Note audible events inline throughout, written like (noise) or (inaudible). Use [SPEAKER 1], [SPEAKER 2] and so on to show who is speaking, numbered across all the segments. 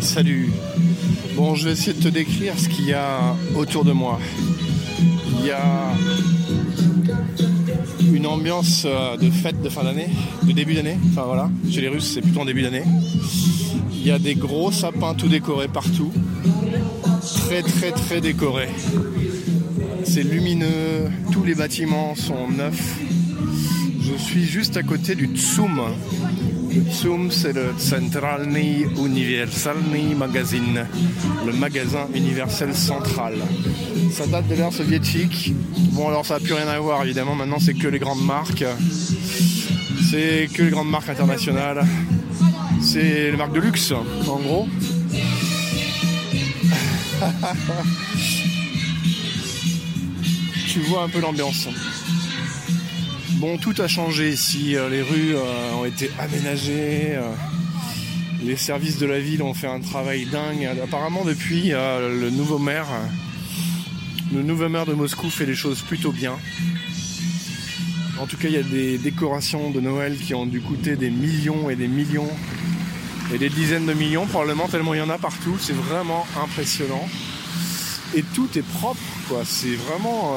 [SPEAKER 1] salut. Bon, je vais essayer de te décrire ce qu'il y a autour de moi. Il y a une ambiance euh, de fête de fin d'année, de début d'année. Enfin voilà, chez les Russes, c'est plutôt en début d'année. Il y a des gros sapins tout décorés partout. Très très très décorés. C'est lumineux, tous les bâtiments sont neufs. Je suis juste à côté du Tsum. Le Tsum, c'est le Centralny Uniwersalny Magazine, le magasin universel central. Ça date de l'ère soviétique. Bon, alors ça n'a plus rien à voir, évidemment. Maintenant, c'est que les grandes marques. C'est que les grandes marques internationales. C'est les marques de luxe, en gros. (laughs) tu vois un peu l'ambiance. Tout a changé ici. Euh, les rues euh, ont été aménagées. euh, Les services de la ville ont fait un travail dingue. Apparemment, depuis, le nouveau maire, le nouveau maire de Moscou fait les choses plutôt bien. En tout cas, il y a des décorations de Noël qui ont dû coûter des millions et des millions et des dizaines de millions, probablement tellement il y en a partout. C'est vraiment impressionnant. Et tout est propre, quoi. C'est vraiment.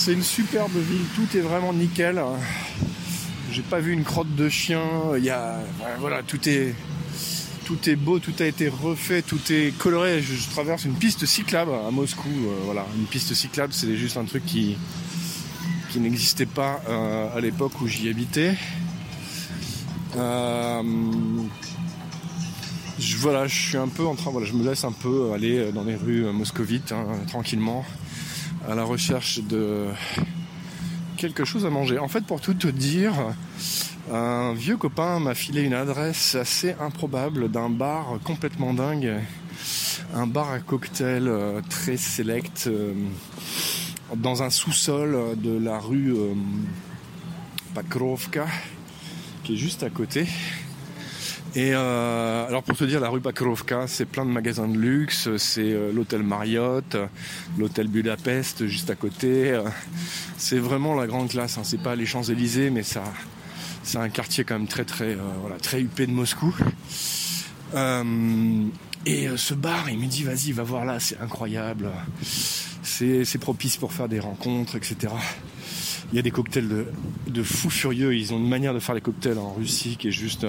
[SPEAKER 1] C'est une superbe ville, tout est vraiment nickel. J'ai pas vu une crotte de chien. Voilà, tout est, beau, tout a été refait, tout est coloré. Je, traverse une piste cyclable à Moscou. euh, voilà, une piste cyclable, c'est juste un truc qui, qui n'existait pas euh, à l'époque où j'y habitais. Euh, je, voilà, je suis un peu en train, voilà, je me laisse un peu aller dans les rues moscovites, hein, tranquillement, à la recherche de quelque chose à manger. En fait, pour tout te dire, un vieux copain m'a filé une adresse assez improbable d'un bar complètement dingue, un bar à cocktail euh, très select, euh, dans un sous-sol de la rue euh, Pakrovka, qui est juste à côté. Et euh, alors pour te dire, la rue Pakrovka, c'est plein de magasins de luxe, c'est euh, l'hôtel Marriott, l'hôtel Budapest juste à côté. euh, c'est vraiment la grande classe. Hein. C'est pas les Champs Élysées, mais ça, c'est un quartier quand même très très euh, voilà très huppé de Moscou. Euh, et euh, ce bar, il me dit vas-y, va voir là, c'est incroyable. C'est c'est propice pour faire des rencontres, etc. Il y a des cocktails de, de fous furieux. Ils ont une manière de faire les cocktails en Russie qui est juste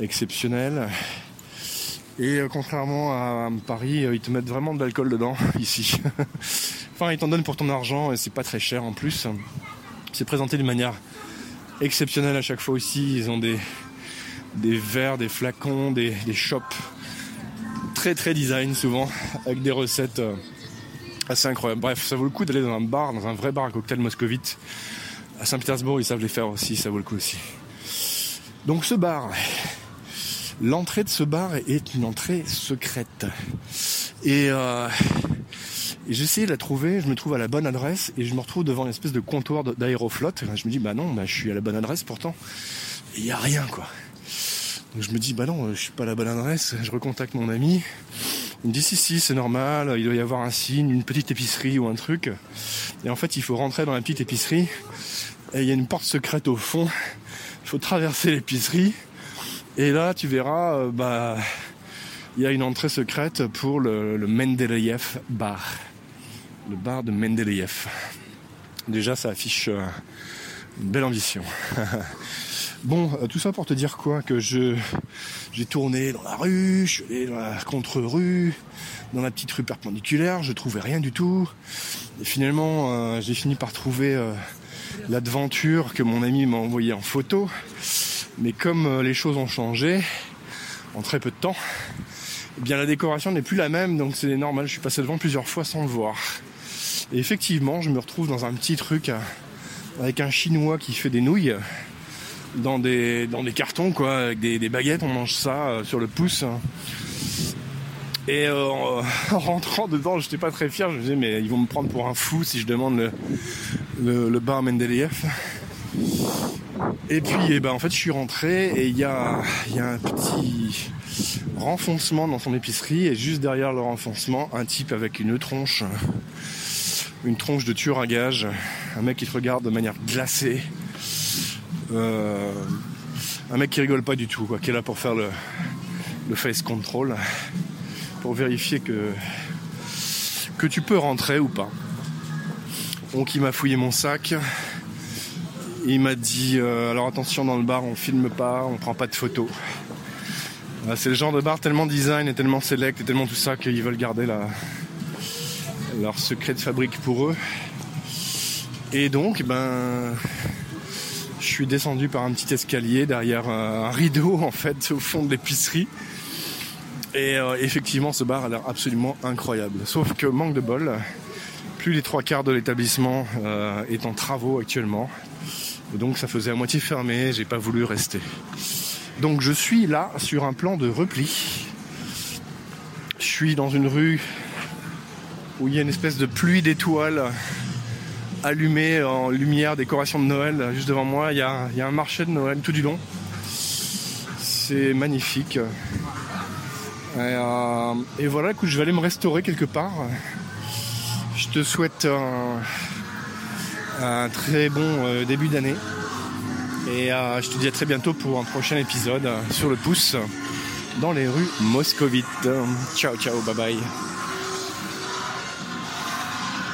[SPEAKER 1] exceptionnelle. Et euh, contrairement à, Paris, euh, ils te mettent vraiment de l'alcool dedans (laughs) ici. (laughs) enfin, ils t'en donnent pour ton argent et c'est pas très cher en plus. C'est présenté d'une manière exceptionnelle à chaque fois aussi. Ils ont des, verres, des flacons, des, des shops très très design souvent avec des recettes euh, assez incroyables. Bref, ça vaut le coup d'aller dans un bar, dans un vrai bar à cocktail moscovite. À Saint-Pétersbourg, ils savent les faire aussi, ça vaut le coup aussi. Donc ce bar, l'entrée de ce bar est une entrée secrète. Et, euh, essayé de la trouver, je me trouve à la bonne adresse et je me retrouve devant une espèce de comptoir d'aéroflotte. Je me dis, bah non, bah, je suis à la bonne adresse pourtant. Il n'y a rien quoi. Donc je me dis, bah non, je suis pas à la bonne adresse. Je recontacte mon ami. Il me dit, si, si, c'est normal, il doit y avoir un signe, une petite épicerie ou un truc. Et en fait, il faut rentrer dans la petite épicerie. Et il y a une porte secrète au fond. Il faut traverser l'épicerie. Et là, tu verras, euh, bah, il y a une entrée secrète pour le, le Mendeleïev bar. Le bar de Mendeleïev. Déjà, ça affiche euh, une belle ambition. (laughs) Bon, euh, tout ça pour te dire quoi? Que je j'ai tourné dans la rue, je suis allé dans la contre-rue, dans la petite rue perpendiculaire, je trouvais rien du tout. Et finalement, j'ai fini par trouver l'aventure que mon ami m'a envoyée en photo. Mais comme euh, les choses ont changé en très peu de temps, eh bien la décoration n'est plus la même, donc c'est normal. Je suis passé devant plusieurs fois sans le voir. Et effectivement, je me retrouve dans un petit truc euh, avec un chinois qui fait des nouilles dans des, dans des cartons, quoi, avec des, baguettes, on mange ça euh, sur le pouce. Et en, (laughs) en rentrant dedans, j'étais pas très fier, je me disais, mais ils vont me prendre pour un fou si je demande le, le, bar Mendeleïev. Et puis, eh ben, en fait, je suis rentré et il y a, un petit renfoncement dans son épicerie et juste derrière le renfoncement, un type avec une tronche, une tronche de tueur à gage, un mec qui te regarde de manière glacée. Euh, un mec qui rigole pas du tout, qui est là pour faire le, le face control pour vérifier que, que tu peux rentrer ou pas. Donc il m'a fouillé mon sac. Il m'a dit euh, alors attention dans le bar on filme pas, on prend pas de photos. C'est le genre de bar tellement design et tellement select et tellement tout ça qu'ils veulent garder leur secret de fabrique pour eux. Et donc ben je suis descendu par un petit escalier derrière un rideau en fait au fond de l'épicerie. Et euh, effectivement ce bar a l'air absolument incroyable. Sauf que manque de bol, plus les trois quarts de l'établissement euh, est en travaux actuellement. Donc ça faisait à moitié fermé, j'ai pas voulu rester. Donc je suis là sur un plan de repli. Je suis dans une rue où il y a une espèce de pluie d'étoiles allumées en lumière, décoration de Noël. Juste devant moi, il y a, un marché de Noël tout du long. C'est magnifique. Et, euh, et, voilà, écoute, je vais aller me restaurer quelque part. Je te souhaite un, très bon euh, début d'année. Et euh, je te dis à très bientôt pour un prochain épisode sur le pouce dans les rues moscovites. Ciao, ciao, bye bye.